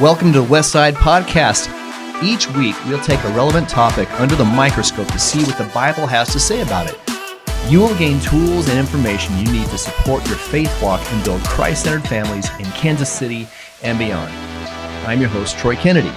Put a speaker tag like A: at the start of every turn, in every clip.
A: Welcome to the Westside Podcast. Each week, we'll take a relevant topic under the microscope to see what the Bible has to say about it. You will gain tools and information you need to support your faith walk and build Christ centered families in Kansas City and beyond. I'm your host, Troy Kennedy.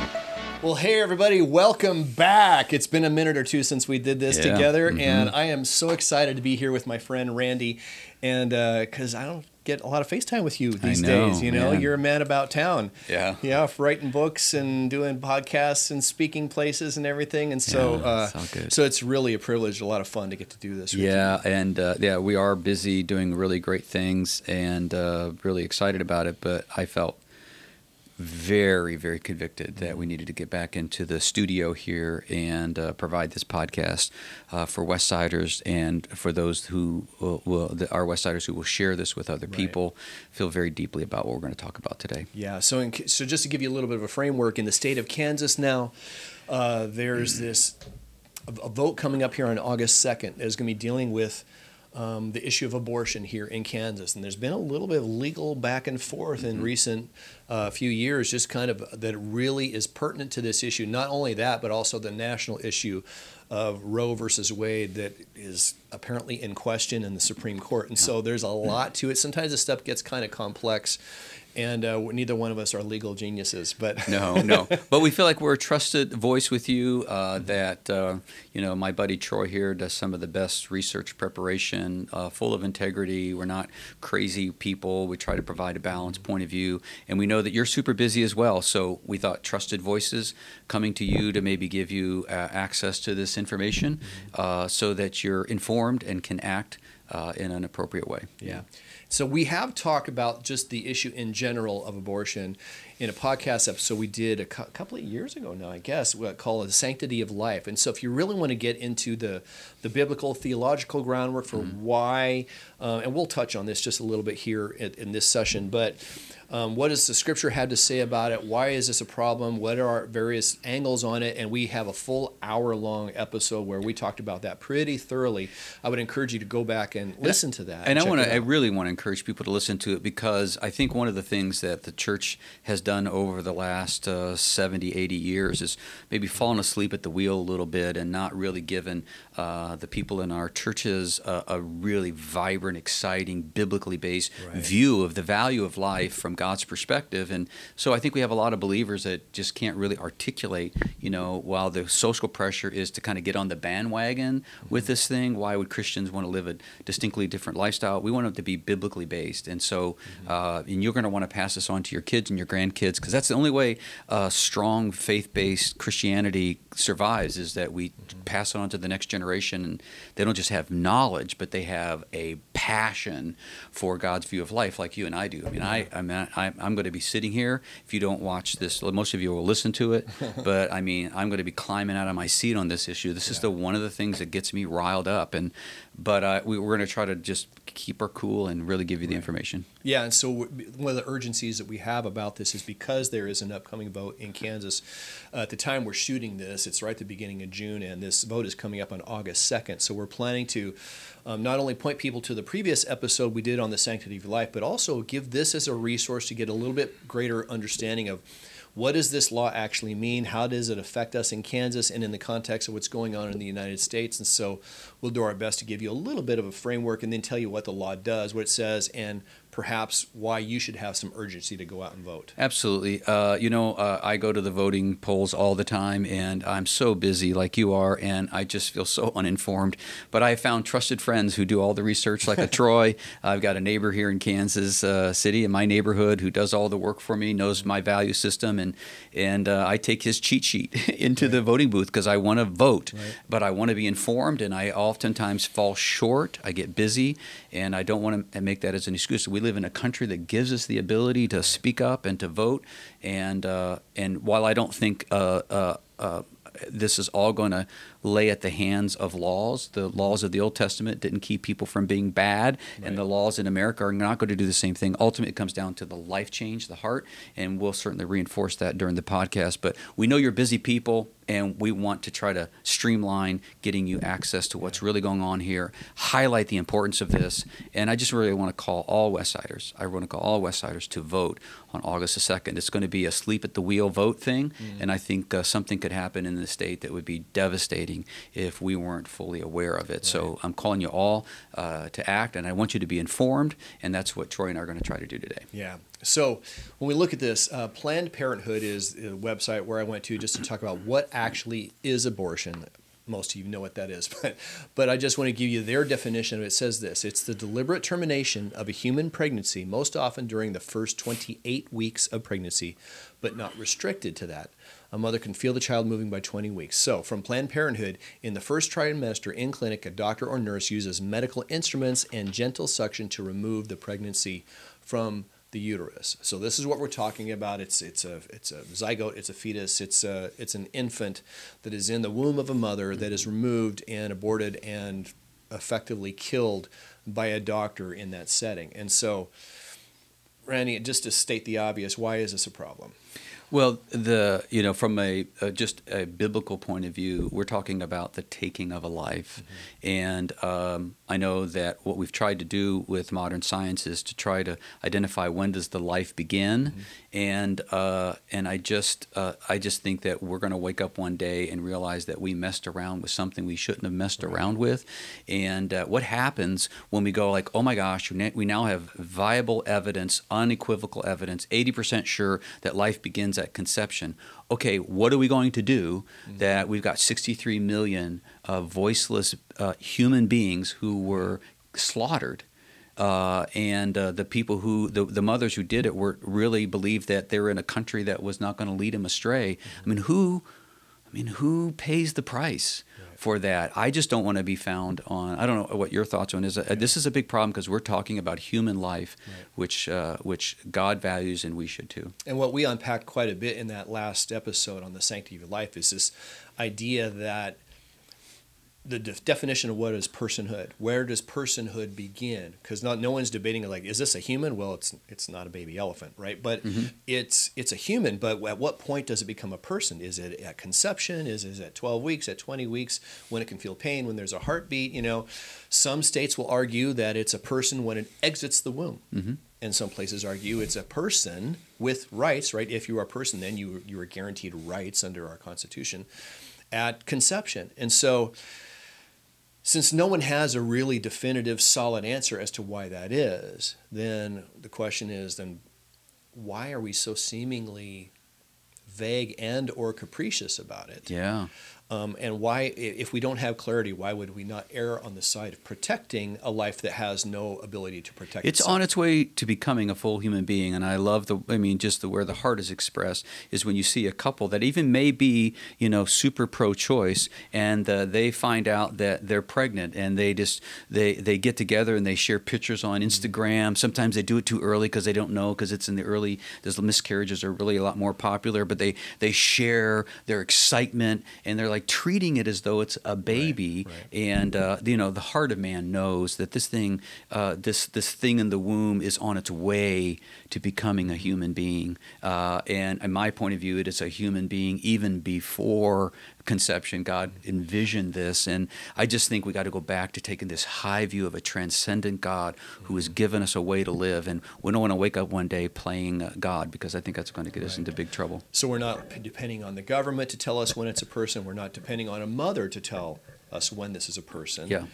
A: Well, hey, everybody, welcome back. It's been a minute or two since we did this
B: Yeah.
A: together,
B: Mhm.
A: and I am so excited to be here with my friend Randy. And because I don't get a lot of FaceTime with you these
B: know,
A: days, you know,
B: man.
A: you're a man about town.
B: Yeah.
A: Yeah, writing books and doing podcasts and speaking places and everything. And so,
B: Yeah,
A: uh, so it's really a privilege, a lot of fun to get to do this. with you.
B: Yeah, and uh, yeah, we are busy doing really great things and uh, really excited about it. But I felt very, very convicted that we needed to get back into the studio here and uh, provide this podcast uh, for Westsiders and for those who will, will the, our Westsiders who will share this with other
A: Right.
B: people. Feel very deeply about what we're going to talk about today.
A: Yeah. So, in, so just to give you a little bit of a framework, in the state of Kansas now, uh, there's this a, a vote coming up here on August 2nd that is going to be dealing with um, the issue of abortion here in Kansas. And there's been a little bit of legal back and forth in recent uh, few years, just kind of that really is pertinent to this issue. Not only that, but also the national issue of Roe versus Wade that is apparently in question in the Supreme Court. And so there's a lot to it. Sometimes the stuff gets kind of complex. And uh, neither one of us are legal geniuses, but
B: No, no. But we feel like we're a trusted voice with you. Uh, that uh, you know, my buddy Troy here does some of the best research preparation, uh, full of integrity. We're not crazy people. We try to provide a balanced point of view, and we know that you're super busy as well. So we thought trusted voices coming to you to maybe give you uh, access to this information, uh, so that you're informed and can act uh, in an appropriate way.
A: Yeah. So we have talked about just the issue in general of abortion in a podcast episode we did a cou- couple of years ago now, I guess, what called the sanctity of life. And so if you really want to get into the the biblical theological groundwork for why, uh, and we'll touch on this just a little bit here in, in this session, but. Um, what does the scripture have to say about it? Why is this a problem? What are our various angles on it? And we have a full hour long episode where we talked about that pretty thoroughly. I would encourage you to go back and listen to that.
B: And I want to, I really want to encourage people to listen to it because I think one of the things that the church has done over the last uh, 70, 80 years is maybe fallen asleep at the wheel a little bit and not really given uh, the people in our churches a, a really vibrant, exciting, biblically based
A: Right.
B: view of the value of life from God's perspective. And so I think we have a lot of believers that just can't really articulate, you know, while the social pressure is to kind of get on the bandwagon with this thing, why would Christians want to live a distinctly different lifestyle? We want them to be biblically based. And so, uh, and you're going to want to pass this on to your kids and your grandkids because that's the only way uh, strong faith based Christianity survives is that we pass it on to the next generation and they don't just have knowledge, but they have a passion for God's view of life like you and I do. I mean, I, I mean, I, I'm going to be sitting here. If you don't watch this, most of you will listen to it, but I mean, I'm going to be climbing out of my seat on this issue. This is the one of the things that gets me riled up. And, but uh, we, we're going to try to just keep our cool and really give you the information.
A: Yeah, and so one of the urgencies that we have about this is because there is an upcoming vote in Kansas. Uh, at the time we're shooting this, it's right at the beginning of June, and this vote is coming up on August 2nd. So we're planning to um, not only point people to the previous episode we did on the sanctity of life, but also give this as a resource to get a little bit greater understanding of what does this law actually mean? How does it affect us in Kansas and in the context of what's going on in the United States? And so we'll do our best to give you a little bit of a framework and then tell you what the law does, what it says, and perhaps why you should have some urgency to go out and vote.
B: Absolutely. Uh, you know, uh, I go to the voting polls all the time, and I'm so busy like you are, and I just feel so uninformed. But I found trusted friends who do all the research, like a Troy. I've got a neighbor here in Kansas uh, City in my neighborhood who does all the work for me, knows my value system, and and uh, I take his cheat sheet into the voting booth because I want to vote,
A: Right.
B: but I want to be informed, and I oftentimes fall short. I get busy, and I don't want to make that as an excuse. We live in a country that gives us the ability to speak up and to vote. And uh, and while I don't think uh, uh, uh, this is all going to lay at the hands of laws. The laws of the Old Testament didn't keep people from being bad,
A: Right.
B: and the laws in America are not going to do the same thing. Ultimately, it comes down to the life change, the heart, and we'll certainly reinforce that during the podcast. But we know you're busy people, and we want to try to streamline getting you access to what's really going on here, highlight the importance of this, and I just really want to call all Westsiders. I want to call all Westsiders to vote on August the second. It's going to be a sleep at the wheel vote thing, and I think uh, something could happen in the state that would be devastating if we weren't fully aware of it. So I'm calling you all uh, to act, and I want you to be informed, and that's what Troy and I are going to try to do today.
A: Yeah. So when we look at this, uh, Planned Parenthood is a website where I went to just to talk about what actually is abortion. Most of you know what that is, but but I just want to give you their definition. It says this: it's the deliberate termination of a human pregnancy, most often during the first 28 weeks of pregnancy, but not restricted to that. A mother can feel the child moving by 20 weeks. So, from Planned Parenthood, in the first trimester in clinic, a doctor or nurse uses medical instruments and gentle suction to remove the pregnancy from the uterus. So this is what we're talking about. It's it's a it's a zygote. It's a fetus. It's a it's an infant that is in the womb of a mother that is removed and aborted and effectively killed by a doctor in that setting. And so, Randy, just to state the obvious, why is this a problem?
B: Well, the you know from a, uh just a biblical point of view, we're talking about the taking of a life, and um, I know that what we've tried to do with modern science is to try to identify when does the life begin, and uh, and I just uh, I just think that we're going to wake up one day and realize that we messed around with something we shouldn't have messed around with, and uh, what happens when we go like, oh my gosh, we now have viable evidence, unequivocal evidence, eighty percent sure that life begins at conception. Okay, what are we going to do that we've got 63 million uh, voiceless uh, human beings who were slaughtered? Uh, and uh, the people who, the, the mothers who did it, were really believed that they're in a country that was not going to lead them astray. I mean, who, I mean, who pays the price for that? I just don't want to be found on. I don't know what your thoughts on is. Uh, This is a big problem because we're talking about human life,
A: Right.
B: which uh, which God values and we should too.
A: And what we unpacked quite a bit in that last episode on the sanctity of life is this idea that the def- definition of what is personhood. Where does personhood begin? Because not no one's debating like, is this a human? Well, it's it's not a baby elephant, right? But mm-hmm. it's it's a human. But at what point does it become a person? Is it at conception? Is it at twelve weeks? At twenty weeks? When it can feel pain? When there's a heartbeat? You know, some states will argue that it's a person when it exits the womb mm-hmm. and some places argue it's a person with rights, right? If you are a person, then you you are guaranteed rights under our Constitution at conception. And so, since no one has a really definitive, solid answer as to why that is, then the question is then why are we so seemingly vague and or capricious about it?
B: Yeah.
A: Um, and why, if we don't have clarity, why would we not err on the side of protecting a life that has no ability to protect itself?
B: It's
A: itself?
B: on its way to becoming a full human being, and I love the. I mean, just the where the heart is expressed is when you see a couple that even may be, you know, super pro-choice, and uh, they find out that they're pregnant, and they just they they get together and they share pictures on Instagram. Sometimes they do it too early because they don't know because it's in the early. There's miscarriages are really a lot more popular, but they they share their excitement and they're like treating it as though it's a baby,
A: right.
B: and uh, you know the heart of man knows that this thing uh, this this thing in the womb is on its way to becoming a human being uh, and in my point of view it is a human being even before conception god envisioned this and i just think we got to go back to taking this high view of a transcendent god who has given us a way to live and we don't want to wake up one day playing uh, god because i think that's going to get us into big trouble
A: So we're not depending on the government to tell us when it's a person. We're not depending on a mother to tell us when this is a person.
B: Yeah.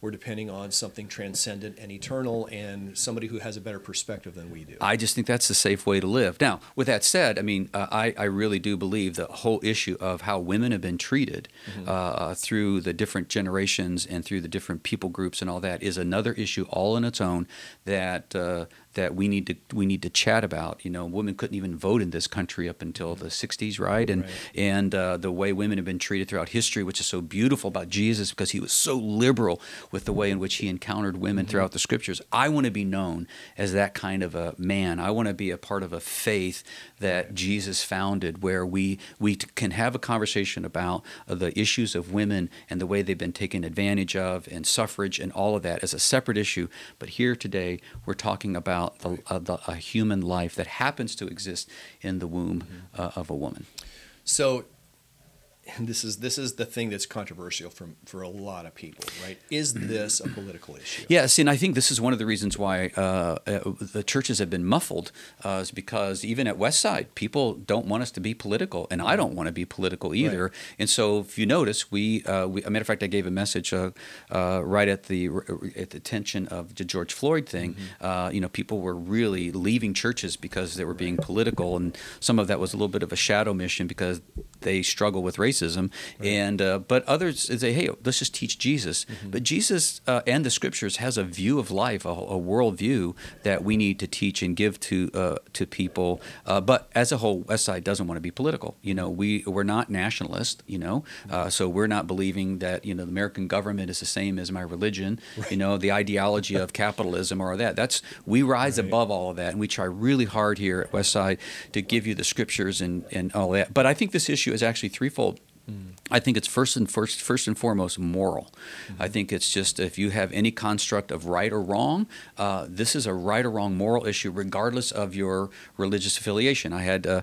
A: We're depending on something transcendent and eternal and somebody who has a better perspective than we do.
B: I just think that's the safe way to live. Now, with that said, I mean, uh, I, I really do believe the whole issue of how women have been treated uh, through the different generations and through the different people groups and all that is another issue all on its own that uh, that we need to we need to chat about. You know, women couldn't even vote in this country up until the '60s, right? And
A: Right.
B: and uh, the way women have been treated throughout history, which is so beautiful about Jesus, because he was so liberal with the way in which he encountered women
A: Mm-hmm.
B: throughout the scriptures. I want to be known as that kind of a man. I want to be a part of a faith that Jesus founded, where we we can have a conversation about uh, the issues of women and the way they've been taken advantage of, and suffrage and all of that as a separate issue. But here today, we're talking about the, uh, the, a human life that happens to exist in the womb
A: Mm-hmm.
B: uh, of a woman.
A: So and this is this is the thing that's controversial for for a lot of people, right? Is this a political issue?
B: Yes, and I think this is one of the reasons why uh, uh, the churches have been muffled, uh, is because even at Westside, people don't want us to be political, and I don't want to be political either.
A: Right.
B: And so, if you notice, we, uh, we, a matter of fact, I gave a message uh, uh, right at the at the tension of the George Floyd thing. Uh, you know, people were really leaving churches because they were being political, and some of that was a little bit of a shadow mission because they struggle with racism. And uh, but others say, hey, let's just teach Jesus. But Jesus uh, and the Scriptures has a view of life, a, a worldview that we need to teach and give to uh, to people. Uh, but as a whole, Westside doesn't want to be political. You know, we we're not nationalist. You know, uh, so we're not believing that you know the American government is the same as my religion. You know, the ideology of capitalism or that. That's we rise
A: Right.
B: above all of that, and we try really hard here at Westside to give you the scriptures and and all that. But I think this issue is actually threefold. I think it's first and first, first and foremost moral. I think it's just if you have any construct of right or wrong, uh, this is a right or wrong moral issue, regardless of your religious affiliation. I had uh,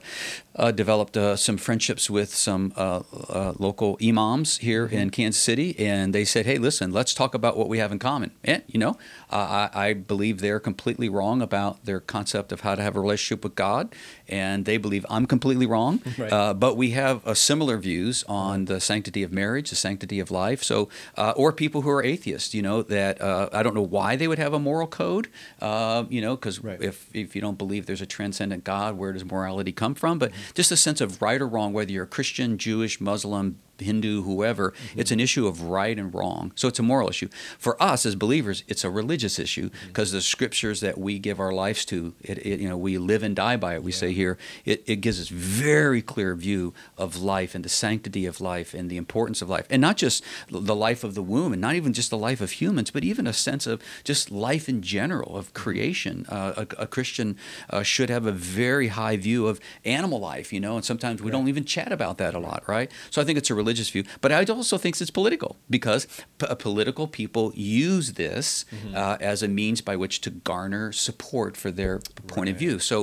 B: uh, developed uh, some friendships with some uh, uh, local imams here in Kansas City, and they said, "Hey, listen, let's talk about what we have in common." And you know, uh, I, I believe they're completely wrong about their concept of how to have a relationship with God, and they believe I'm completely wrong.
A: Right.
B: Uh, but we have uh, similar views on the sanctity of marriage, the sanctity of life. So, uh, or people who are atheists, you know, that uh, I don't know why they would have a moral code, uh, you know, because
A: Right.
B: if if you don't believe there's a transcendent God, where does morality come from? But just a sense of right or wrong, whether you're Christian, Jewish, Muslim. Hindu, whoever, it's an issue of right and wrong. So it's a moral issue. For us as believers, it's a religious issue because the scriptures that we give our lives to, it, it, you know, we live and die by it. We say here, it, it gives us very clear view of life and the sanctity of life and the importance of life, and not just the life of the womb, and not even just the life of humans, but even a sense of just life in general of creation. Uh, a, a Christian uh, should have a very high view of animal life, you know, and sometimes we don't even chat about that a lot, right? So I think it's a religious view, but I also think it's political because p- uh, political people use this uh, as a means by which to garner support for their point of view. So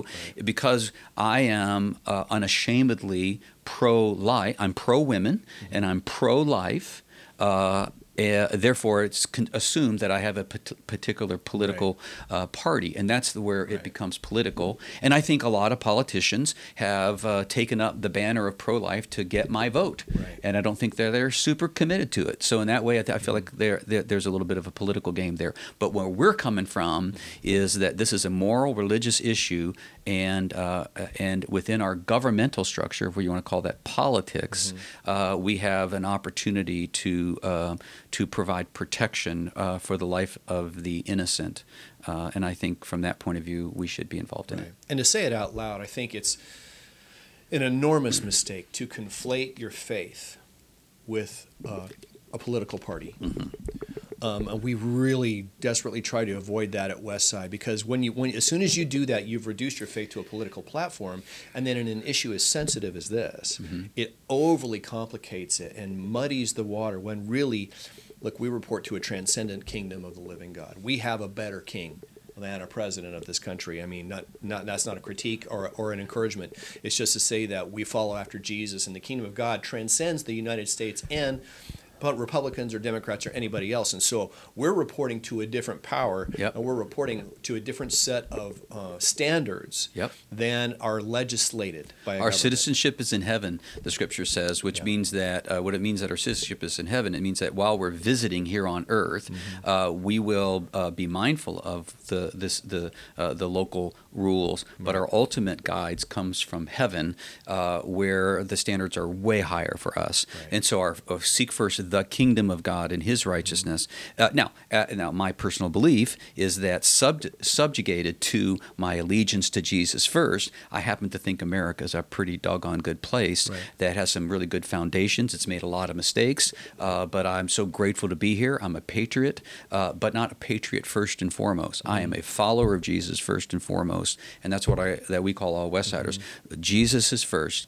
B: because I am uh, unashamedly pro life, I'm pro women and I'm pro life. Uh, uh, therefore, it's con- assumed that I have a particular political uh, party, and that's the, where it becomes political. And I think a lot of politicians have uh, taken up the banner of pro-life to get my vote,
A: Right.
B: and I don't think they're they're super committed to it. So in that way, I, th- I feel like there, there there's a little bit of a political game there. But where we're coming from is that this is a moral, religious issue, and uh, and within our governmental structure, if you want to call that politics, uh, we have an opportunity to uh, to provide protection uh, for the life of the innocent, uh, and I think from that point of view, we should be involved in it.
A: And to say it out loud, I think it's an enormous mistake to conflate your faith with uh, a political party. Um, and we really desperately try to avoid that at Westside because when you, when as soon as you do that, you've reduced your faith to a political platform, and then in an issue as sensitive as this, it overly complicates it and muddies the water. When really, look, we report to a transcendent kingdom of the living God. We have a better king than a president of this country. I mean, not, not that's not a critique or, or an encouragement. It's just to say that we follow after Jesus, and the kingdom of God transcends the United States and Republicans or Democrats or anybody else. And so we're reporting to a different power,
B: Yep.
A: and we're reporting to a different set of uh, standards
B: Yep.
A: than are legislated by a
B: Our
A: government.
B: citizenship is in heaven, the scripture says, which
A: Yeah.
B: means that uh, what it means that our citizenship is in heaven. It means that while we're visiting here on earth,
A: Mm-hmm.
B: uh, we will uh, be mindful of the this the uh, the local rules, but our ultimate guides comes from heaven, uh, where the standards are way higher for us.
A: Right.
B: And so our uh, seek first the kingdom of God and His righteousness. Uh, now, uh, now, my personal belief is that sub- subjugated to my allegiance to Jesus first, I happen to think America is a pretty doggone good place
A: Right.
B: that has some really good foundations. It's made a lot of mistakes, uh, but I'm so grateful to be here. I'm a patriot, uh, but not a patriot first and foremost. I am a follower of Jesus first and foremost, and that's what I that we call all Westsiders. Jesus is first.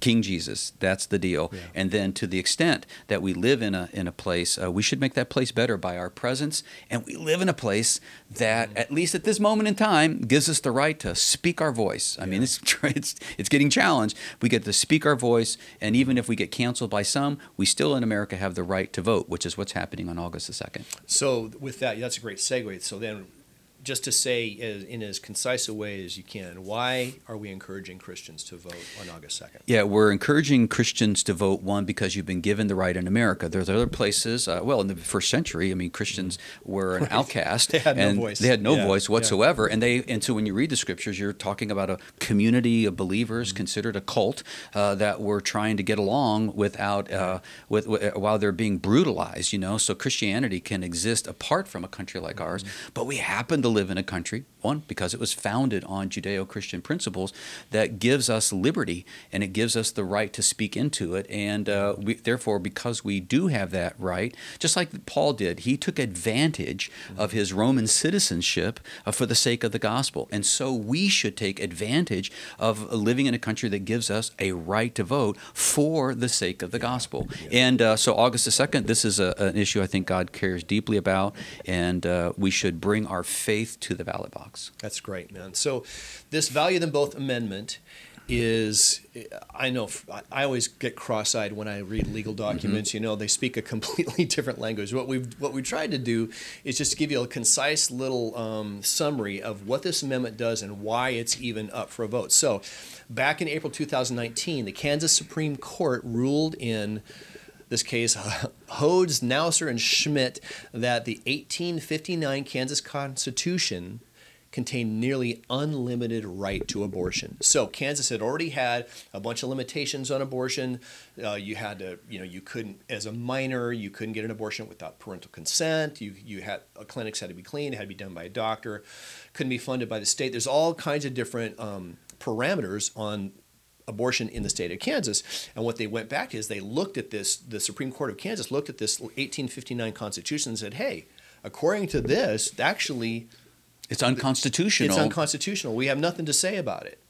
B: King Jesus, that's the deal.
A: Yeah.
B: And then, to the extent that we live in a in a place, uh, we should make that place better by our presence. And we live in a place that, at least at this moment in time, gives us the right to speak our voice. I mean, it's it's it's getting challenged. We get to speak our voice, and even if we get canceled by some, we still in America have the right to vote, which is what's happening on August the second.
A: So with that, that's a great segue. So then, just to say as, in as concise a way as you can, why are we encouraging Christians to vote on August second?
B: Yeah, we're encouraging Christians to vote one because you've been given the right in America. There's other places. Uh, well, in the first century, I mean, Christians were an outcast.
A: They had no
B: and
A: voice.
B: They had no
A: Yeah,
B: voice
A: yeah.
B: whatsoever. And they and so when you read the scriptures, you're talking about a community of believers
A: Mm-hmm.
B: considered a cult uh, that were trying to get along without uh, with, with while they're being brutalized. You know, so Christianity can exist apart from a country like ours,
A: Mm-hmm.
B: but we happen to live in a country one because it was founded on Judeo-Christian principles that gives us liberty and it gives us the right to speak into it. And uh, we, therefore, because we do have that right, just like Paul did, he took advantage of his Roman citizenship uh, for the sake of the gospel. And so we should take advantage of living in a country that gives us a right to vote for the sake of the gospel. And uh, so, August the 2nd, this is a, an issue I think God cares deeply about, and uh, we should bring our faith to the ballot box.
A: That's great, man. So, this value them both amendment is I know I always get cross-eyed when I read legal documents. You know, they speak a completely different language. What we've what we tried to do is just give you a concise little um, summary of what this amendment does and why it's even up for a vote. So, back in April 2019, the Kansas Supreme Court ruled in this case, Hodes, Nauser, and Schmidt, that the 1859 Kansas Constitution contained nearly unlimited right to abortion. So Kansas had already had a bunch of limitations on abortion. Uh, you had to, you know, you couldn't, as a minor, you couldn't get an abortion without parental consent. You, you had uh, clinics had to be clean, it had to be done by a doctor, couldn't be funded by the state. There's all kinds of different um, parameters on abortion in the state of Kansas. And what they went back is they looked at this, the Supreme Court of Kansas looked at this 1859 Constitution and said, hey, according to this, actually,
B: It's unconstitutional.
A: it's unconstitutional. We have nothing to say about it.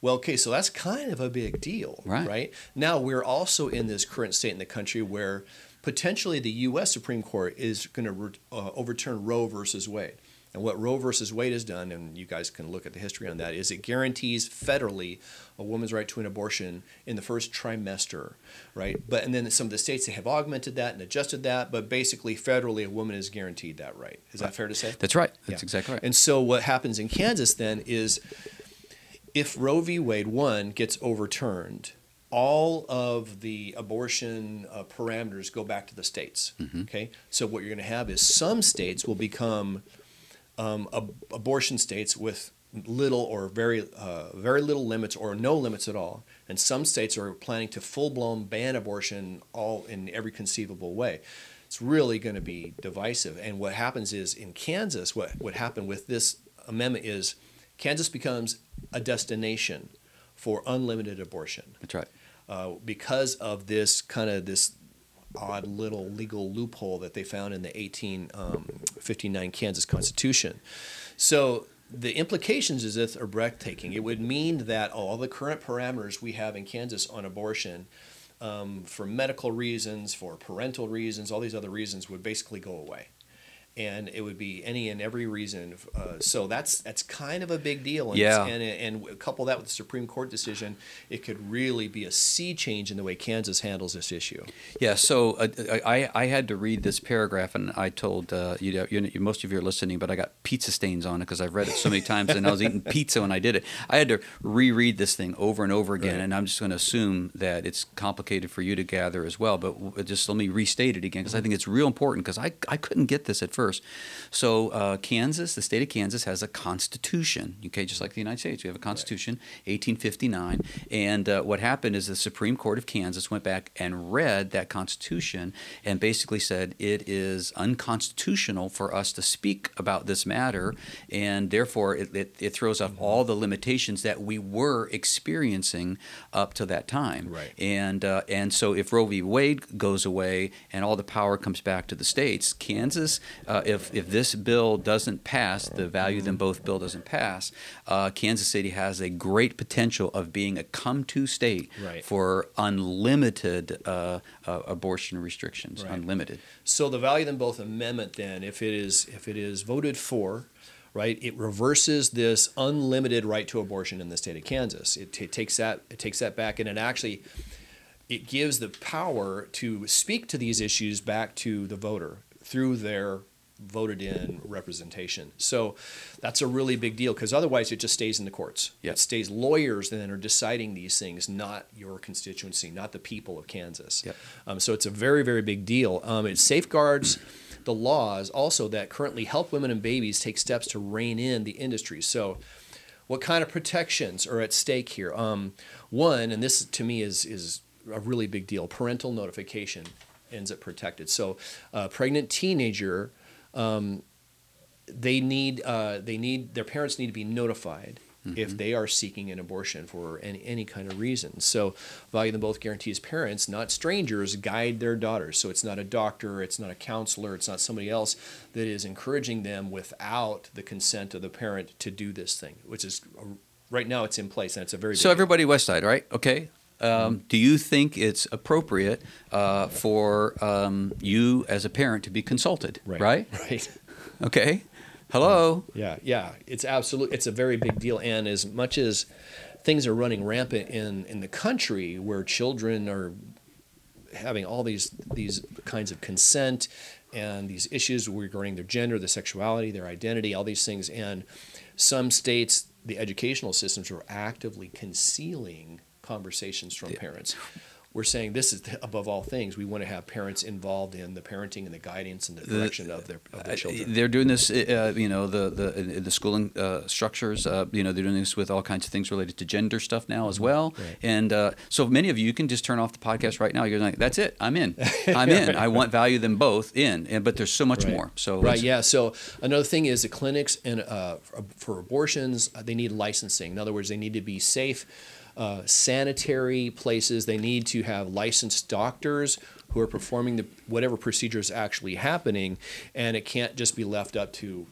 A: Well, okay, so that's kind of a big deal,
B: Right.
A: Now we're also in this current state in the country where potentially the U.S. Supreme Court is going to uh, overturn Roe versus Wade. And what Roe versus Wade has done, and you guys can look at the history on that, is it guarantees federally a woman's right to an abortion in the first trimester, right? But and then some of the states they have augmented that and adjusted that, but basically federally a woman is guaranteed that right. Is that fair to say?
B: That's right. That's
A: Yeah.
B: exactly right.
A: And so what happens in Kansas then is if Roe v. Wade 1 gets overturned, all of the abortion uh, parameters go back to the states.
B: Mm-hmm.
A: Okay? So what you're going to have is some states will become um, ab- abortion states with little or very uh, very little limits or no limits at all. And some states are planning to full-blown ban abortion all in every conceivable way. It's really going to be divisive. And what happens is in kansas what, what happened with this amendment is kansas becomes a destination for unlimited abortion.
B: That's right.
A: uh, because of this kind of this odd little legal loophole that they found in the 1859 Kansas Constitution. So the implications is this are breathtaking. It would mean that all the current parameters we have in Kansas on abortion, um, for medical reasons, for parental reasons, all these other reasons would basically go away. And it would be any and every reason. Uh, so that's that's kind of a big deal. And,
B: Yeah.
A: and and couple that with the Supreme Court decision, it could really be a sea change in the way Kansas handles this issue.
B: Yeah, so uh, I, I had to read this paragraph, and I told uh, you, know, you, most of you are listening, but I got pizza stains on it because I've read it so many times, and I was eating pizza when I did it. I had to reread this thing over and over again,
A: Right.
B: and I'm just going to assume that it's complicated for you to gather as well. But just let me restate it again because I think it's real important because I, I couldn't get this at first. So uh, Kansas, the state of Kansas, has a constitution. Okay, just like the United States, we have a constitution, 1859. And uh, what happened is the Supreme Court of Kansas went back and read that constitution and basically said it is unconstitutional for us to speak about this matter, and therefore it, it, it throws off all the limitations that we were experiencing up to that time.
A: Right.
B: And uh, and so if Roe v. Wade goes away and all the power comes back to the states, Kansas, uh, if if this bill doesn't pass, the value them both bill doesn't pass, uh, Kansas City has a great potential of being a come-to state
A: Right.
B: for unlimited uh, uh, abortion restrictions.
A: Right.
B: Unlimited.
A: So the value them both amendment then, if it is if it is voted for, right, it reverses this unlimited right to abortion in the state of Kansas. It, t- takes that it takes that back and it actually it gives the power to speak to these issues back to the voter through their voted in representation. So that's a really big deal because otherwise it just stays in the courts.
B: Yep.
A: It stays lawyers then are deciding these things, not your constituency, not the people of Kansas.
B: Yep.
A: Um, so it's a very, very big deal. Um, it safeguards the laws also that currently help women and babies take steps to rein in the industry. So, what kind of protections are at stake here? Um, one, and this to me is is a really big deal. Parental notification ends up protected. So, a pregnant teenager, um, they need uh, they need their parents need to be notified if they are seeking an abortion for any, any kind of reason. So, Value Them Both guarantees parents, not strangers, guide their daughters. So, it's not a doctor, it's not a counselor, it's not somebody else that is encouraging them without the consent of the parent to do this thing, which is uh, right now it's in place and it's a very
B: So everybody West Side, right? Okay. Um. Do you think it's appropriate uh, for um, you as a parent to be consulted?
A: right.
B: Right.
A: Right.
B: Okay. Hello.
A: Yeah, yeah, it's absolute. It's a very big deal, and as much as things are running rampant in in the country, where children are having all these these kinds of consent and these issues regarding their gender, their sexuality, their identity, all these things, and some states, the educational systems are actively concealing conversations from parents. We're saying this is above all things. We want to have parents involved in the parenting and the guidance and the direction of their of their
B: Uh,
A: children.
B: They're doing this, uh, you know, the the in the schooling uh, structures. Uh, you know, they're doing this with all kinds of things related to gender stuff now as well.
A: Mm-hmm. Right.
B: And uh, so many of you, can just turn off the podcast right now. You're like, that's it. I'm in. I'm in. I want value them both in. And but there's so much
A: Right.
B: more. So
A: right, yeah. So another thing is the clinics and uh, for- abortions, uh, they need licensing. In other words, they need to be safe, uh, sanitary places. They need to have licensed doctors who are performing the whatever procedure is actually happening, and it can't just be left up to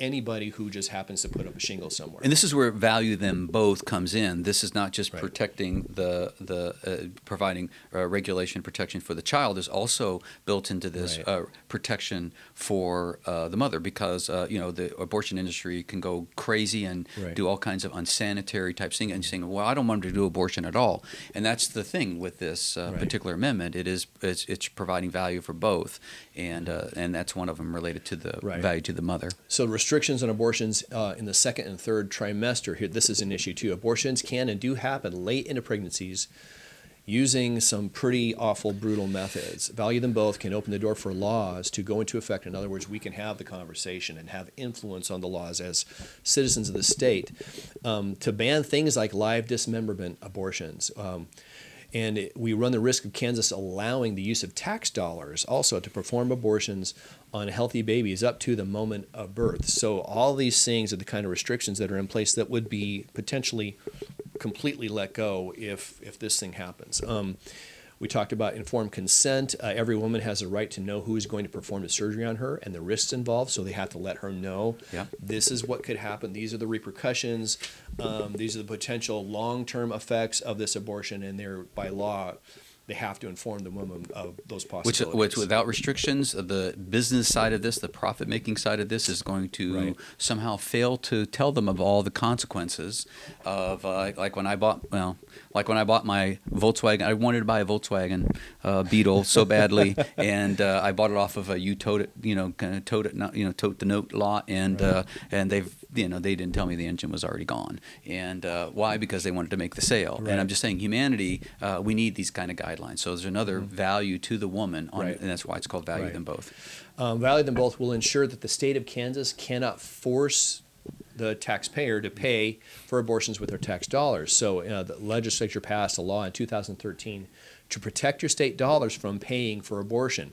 A: anybody who just happens to put up a shingle somewhere.
B: And this is where value them both comes in. This is not just
A: Right.
B: protecting the the uh, providing uh, regulation protection for the child. Is also built into this
A: Right.
B: uh, protection for uh, the mother because uh, you know the abortion industry can go crazy and
A: Right.
B: do all kinds of unsanitary type things and saying, well, I don't want them to do abortion at all. And that's the thing with this uh, particular amendment. It is it's, it's providing value for both, and uh, and that's one of them related to the
A: Right.
B: value to the mother.
A: So restrictions on abortions uh, in the second and third trimester. Here, this is an issue too. Abortions can and do happen late into pregnancies, using some pretty awful, brutal methods. Value them both can open the door for laws to go into effect. In other words, we can have the conversation and have influence on the laws as citizens of the state um, to ban things like live dismemberment abortions. Um, and it, we run the risk of Kansas allowing the use of tax dollars also to perform abortions on healthy babies up to the moment of birth. So, all these things are the kind of restrictions that are in place that would be potentially completely let go if, if this thing happens. Um, we talked about informed consent. Uh, every woman has a right to know who is going to perform the surgery on her and the risks involved, so they have to let her know
B: Yeah.
A: this is what could happen. These are the repercussions. Um, these are the potential long-term effects of this abortion, and they're by law, they have to inform the woman of those possibilities.
B: which without restrictions, the business side of this, the profit making side of this, is going to
A: Right.
B: somehow fail to tell them of all the consequences of uh, like when I bought well, like when I bought my Volkswagen. I wanted to buy a Volkswagen uh, Beetle so badly, and uh, I bought it off of a you towed it, you know, kind of towed it, not, you know, towed the note lot, and uh, and they've you know they didn't tell me the engine was already gone, and uh, why? Because they wanted to make the sale, and I'm just saying humanity, uh, we need these kind of guys guidelines. So there's another value to the woman, on,
A: Mm-hmm. Right.
B: and that's why it's called value
A: Right.
B: them both.
A: Um, value them both will ensure that the state of Kansas cannot force the taxpayer to pay for abortions with their tax dollars. So uh, the legislature passed a law in 2013 to protect your state dollars from paying for abortion.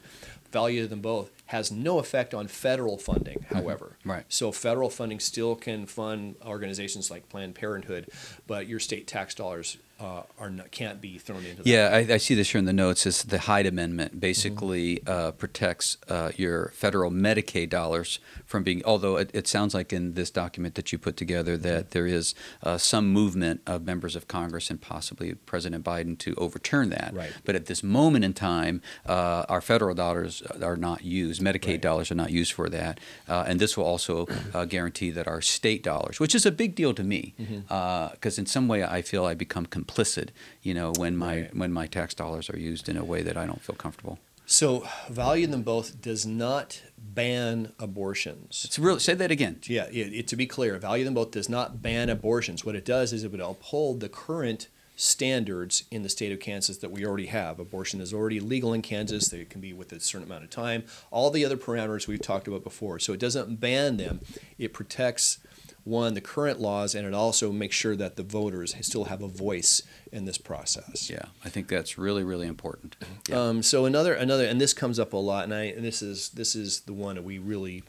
A: Value them both has no effect on federal funding, however.
B: Right.
A: So federal funding still can fund organizations like Planned Parenthood, but your state tax dollars uh, are not, can't be thrown into that.
B: Yeah, I, I see this here in the notes. Is the Hyde Amendment basically uh, protects uh, your federal Medicaid dollars from being. Although it, it sounds like in this document that you put together that there is uh, some movement of members of Congress and possibly President Biden to overturn that.
A: Right.
B: But at this moment in time, uh, our federal dollars are not used. Medicaid
A: Right.
B: dollars are not used for that, uh, and this will also uh, guarantee that our state dollars, which is a big deal to me,
A: Mm-hmm.
B: because in some way I feel I become complicit, you know, when my
A: Right.
B: when my tax dollars are used in a way that I don't feel comfortable.
A: So value them both does not ban abortions.
B: It's real. Say that again.
A: Yeah, it, it, to be clear, value them both does not ban abortions. What it does is it would uphold the current standards in the state of Kansas that we already have. Abortion is already legal in Kansas. They can be with a certain amount of time. All the other parameters we've talked about before. So it doesn't ban them. It protects one the current laws, and it also makes sure that the voters still have a voice in this process.
B: Yeah, I think that's really really important. Yeah.
A: Um, so another another, and this comes up a lot, and I and this is this is the one that we really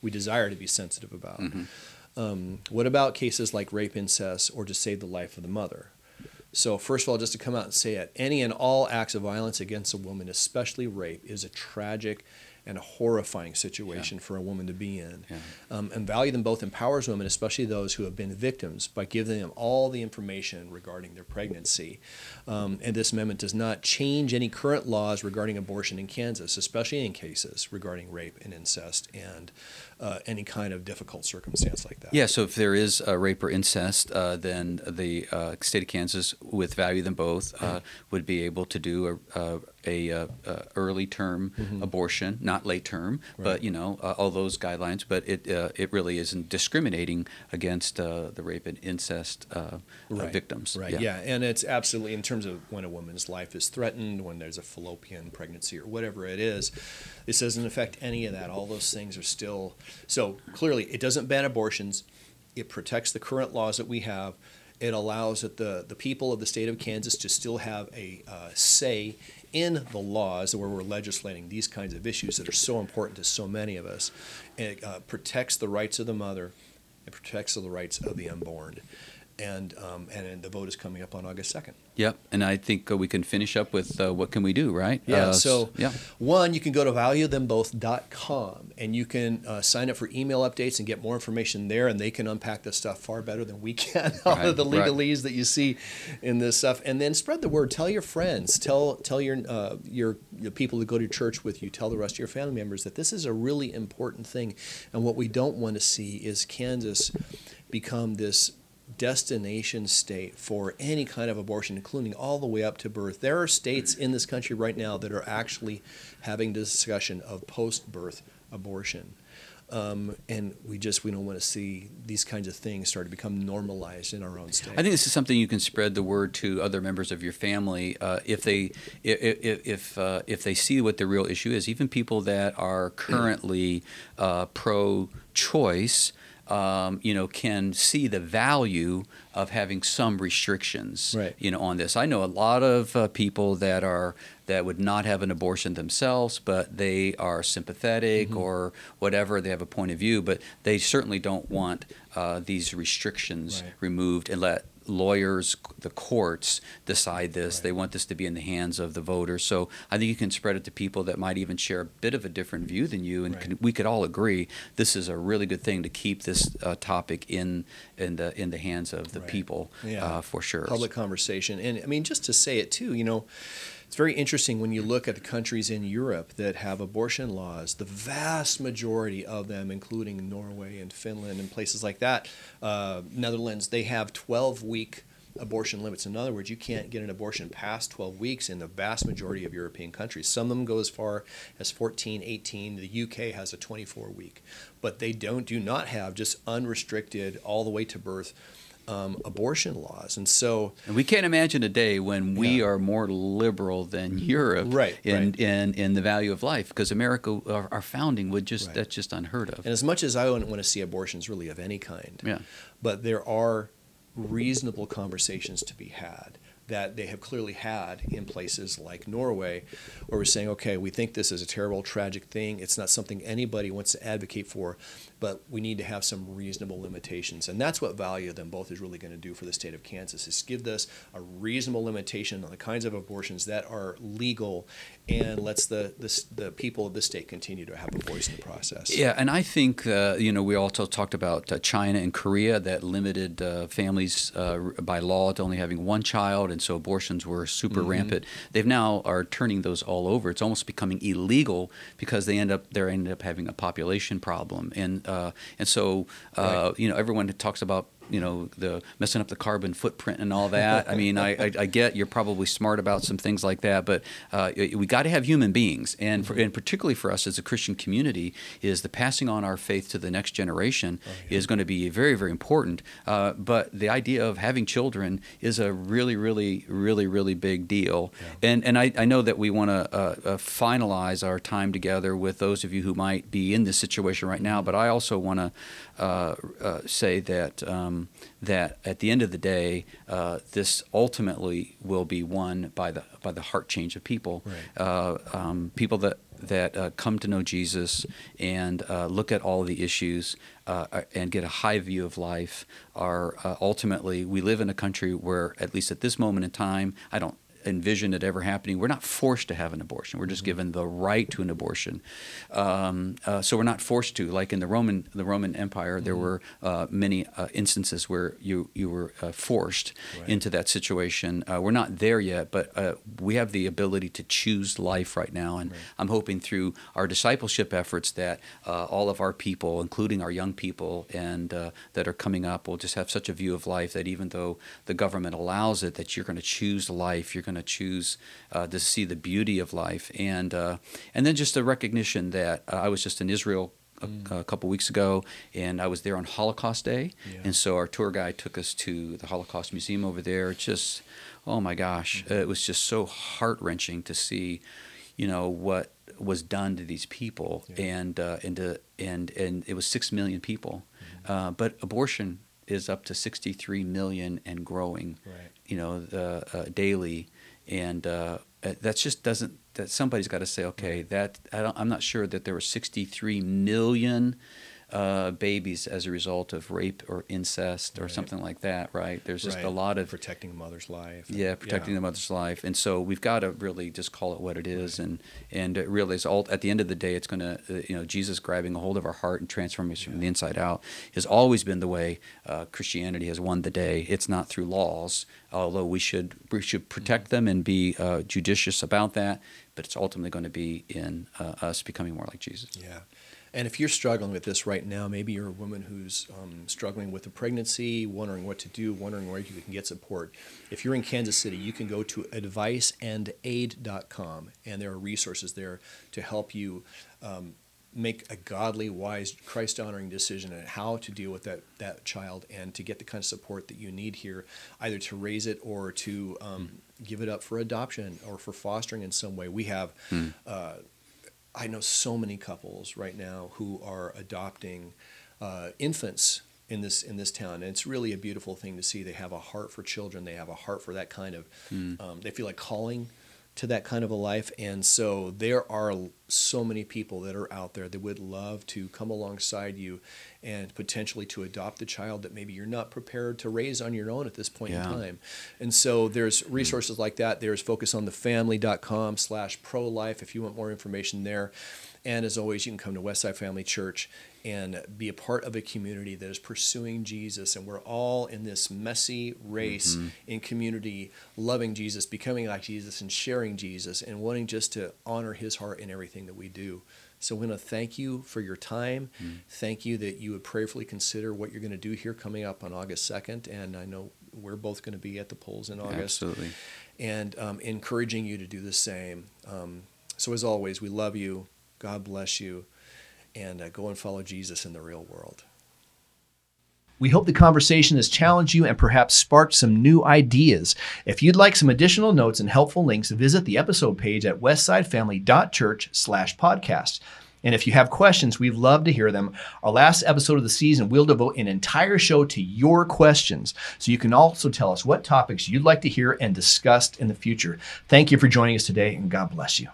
A: we desire to be sensitive about.
B: Mhm.
A: Um, what about cases like rape, incest, or to save the life of the mother? So first of all, just to come out and say it, any and all acts of violence against a woman, especially rape, is a tragic and a horrifying situation for a woman to be in.
B: Yeah.
A: Um, and value them both empowers women, especially those who have been victims, by giving them all the information regarding their pregnancy. Um, and this amendment does not change any current laws regarding abortion in Kansas, especially in cases regarding rape and incest and uh, any kind of difficult circumstance like that.
B: Yeah, so if there is a rape or incest, uh, then the uh, state of Kansas, with value them both, uh, would be able to do a, a, a, uh uh early term abortion, not late term,
A: Right.
B: but you know uh, all those guidelines. But it uh, it really isn't discriminating against uh, the rape and incest uh,
A: Right.
B: victims.
A: Right. Yeah. and it's absolutely in terms of when a woman's life is threatened, when there's a fallopian pregnancy or whatever it is. This doesn't affect any of that. All those things are still so clearly. It doesn't ban abortions. It protects the current laws that we have. It allows that the the people of the state of Kansas to still have a uh, say in the laws where we're legislating these kinds of issues that are so important to so many of us. It uh, protects the rights of the mother. It protects the rights of the unborn and um, and, the vote is coming up on August second.
B: Yep, and I think uh, we can finish up with uh, what can we do, right?
A: Yeah.
B: Uh,
A: so
B: yeah,
A: one, you can go to valuethemboth.com and you can uh, sign up for email updates and get more information there, and they can unpack this stuff far better than we can. All
B: Right,
A: of the
B: right.
A: legalese that you see in this stuff, and then spread the word. Tell your friends. Tell tell your uh, your the people that go to church with you. Tell the rest of your family members that this is a really important thing, and what we don't want to see is Kansas become this destination state for any kind of abortion, including all the way up to birth. There are states in this country right now that are actually having discussion of post-birth abortion. Um, and we just we don't want to see these kinds of things start to become normalized in our own state.
B: I think this is something you can spread the word to other members of your family uh, if they if if uh, if they see what the real issue is. Even people that are currently uh, pro-choice. Um, you know, can see the value of having some restrictions,
A: Right.
B: you know, on this. I know a lot of uh, people that are that would not have an abortion themselves, but they are sympathetic
A: Mm-hmm.
B: or whatever. They have a point of view, but they certainly don't want uh, these restrictions
A: Right.
B: removed and let lawyers, the courts decide this.
A: Right.
B: They want this to be in the hands of the voters. So I think you can spread it to people that might even share a bit of a different view than you, and
A: Right.
B: can, we could all agree this is a really good thing to keep this uh, topic in in the in the hands of the
A: Right.
B: people
A: Yeah.
B: uh, for sure.
A: public conversation. And I mean, just to say it too, you know, it's very interesting when you look at the countries in Europe that have abortion laws. The vast majority of them, including Norway and Finland and places like that, uh, Netherlands, they have 12 week abortion limits. In other words, you can't get an abortion past 12 weeks in the vast majority of European countries. Some of them go as far as 14, 18. The UK has a 24 week, but they don't do not have just unrestricted all the way to birth um, abortion laws. And so,
B: And we can't imagine a day when we
A: Yeah.
B: are more liberal than Europe
A: Right,
B: in,
A: right.
B: in, in the value of life, because America, our, our founding would just,
A: Right.
B: that's just unheard of.
A: and as much as I wouldn't want to see abortions really of any kind,
B: Yeah.
A: but there are reasonable conversations to be had that they have clearly had in places like Norway, where we're saying, okay, we think this is a terrible, tragic thing. It's not something anybody wants to advocate for, but we need to have some reasonable limitations. And that's what Value of Them Both is really going to do for the state of Kansas, is give us a reasonable limitation on the kinds of abortions that are legal and lets the, the, the people of the state continue to have a voice in the process.
B: Yeah, and I think uh, you know we also talked about uh, China and Korea that limited uh, families uh, by law to only having one child, and so abortions were super
A: Mm-hmm.
B: rampant. They've now are turning those all over. It's almost becoming illegal because they end up they end up having a population problem, and uh, and so uh,
A: Right.
B: you know everyone talks about you know the messing up the carbon footprint and all that. I mean, I, I, I get you're probably smart about some things like that, but uh, we got to have human beings, and for, and particularly for us as a Christian community, is the passing on our faith to the next generation is going to be very very important. Uh, but the idea of having children is a really really really really big deal, and and I, I know that we want to uh, uh, finalize our time together with those of you who might be in this situation right now, but I also want to uh, uh, say that um, that at the end of the day, uh, this ultimately will be won by the by the heart change of people,
A: Right.
B: uh, um, people that that uh, come to know Jesus and uh, look at all the issues uh, and get a high view of life. Are uh, ultimately we live in a country where, at least at this moment in time, I don't envision it ever happening. We're not forced to have an abortion. We're just given the right to an abortion. Um, uh, so we're not forced to. Like in the Roman the Roman Empire, there were uh, many uh, instances where you you were uh, forced
A: Right.
B: into that situation. Uh, we're not there yet, but uh, we have the ability to choose life right now. And
A: Right.
B: I'm hoping through our discipleship efforts that uh, all of our people, including our young people, and uh, that are coming up, will just have such a view of life that even though the government allows it, that you're going to choose life. You're going to choose uh, to see the beauty of life, and uh, and then just a recognition that uh, I was just in Israel. A, a couple weeks ago, and I was there on Holocaust Day,
A: Yeah.
B: and so our tour guide took us to the Holocaust Museum over there. It's just, oh my gosh, it was just so heart wrenching to see, you know, what was done to these people,
A: Yeah.
B: and uh, and to, and and it was six million people, uh, but abortion is up to sixty three million and growing,
A: Right.
B: you know, uh, uh, daily, and uh, uh, that just doesn't. That somebody's got to say, okay, that I I'm not sure that there were sixty three million uh, babies as a result of rape or incest or
A: Right.
B: something like that, right? There's just
A: Right.
B: a lot of
A: protecting a mother's life.
B: yeah, protecting the mother's life, and so we've got to really just call it what it is, and and it realize all at the end of the day, it's going to uh, you know Jesus grabbing a hold of our heart and transforming us from the inside out has always been the way uh, Christianity has won the day. It's not through laws, although we should we should protect them and be uh, judicious about that, but it's ultimately going to be in uh, us becoming more like Jesus.
A: Yeah. And if you're struggling with this right now, maybe you're a woman who's um, struggling with a pregnancy, wondering what to do, wondering where you can get support. If you're in Kansas City, you can go to adviceandaid.com, and there are resources there to help you um, make a godly, wise, Christ honoring decision on how to deal with that, that child and to get the kind of support that you need here, either to raise it or to um, give it up for adoption or for fostering in some way. We have. Uh, I know so many couples right now who are adopting uh, infants in this in this town, and it's really a beautiful thing to see. They have a heart for children. They have a heart for that kind of. Um, they feel like calling to that kind of a life, and so there are so many people that are out there that would love to come alongside you, and potentially to adopt the child that maybe you're not prepared to raise on your own at this point
B: Yeah.
A: in time. And so there's hmm. resources like that. There's focusonthefamily.com slash pro-life if you want more information there. And as always, you can come to Westside Family Church and be a part of a community that is pursuing Jesus. And we're all in this messy race in community, loving Jesus, becoming like Jesus, and sharing Jesus, and wanting just to honor his heart in everything that we do. So we want to thank you for your time. Thank you that you would prayerfully consider what you're going to do here coming up on August 2nd. And I know we're both going to be at the polls in August
B: Absolutely.
A: and um, encouraging you to do the same. Um, so, as always, we love you. God bless you. And uh, go and follow Jesus in the real world. We hope the conversation has challenged you and perhaps sparked some new ideas. If you'd like some additional notes and helpful links, visit the episode page at westsidefamily.church slash podcast. And if you have questions, we'd love to hear them. Our last episode of the season, we'll devote an entire show to your questions. So you can also tell us what topics you'd like to hear and discussed in the future. Thank you for joining us today, and God bless you.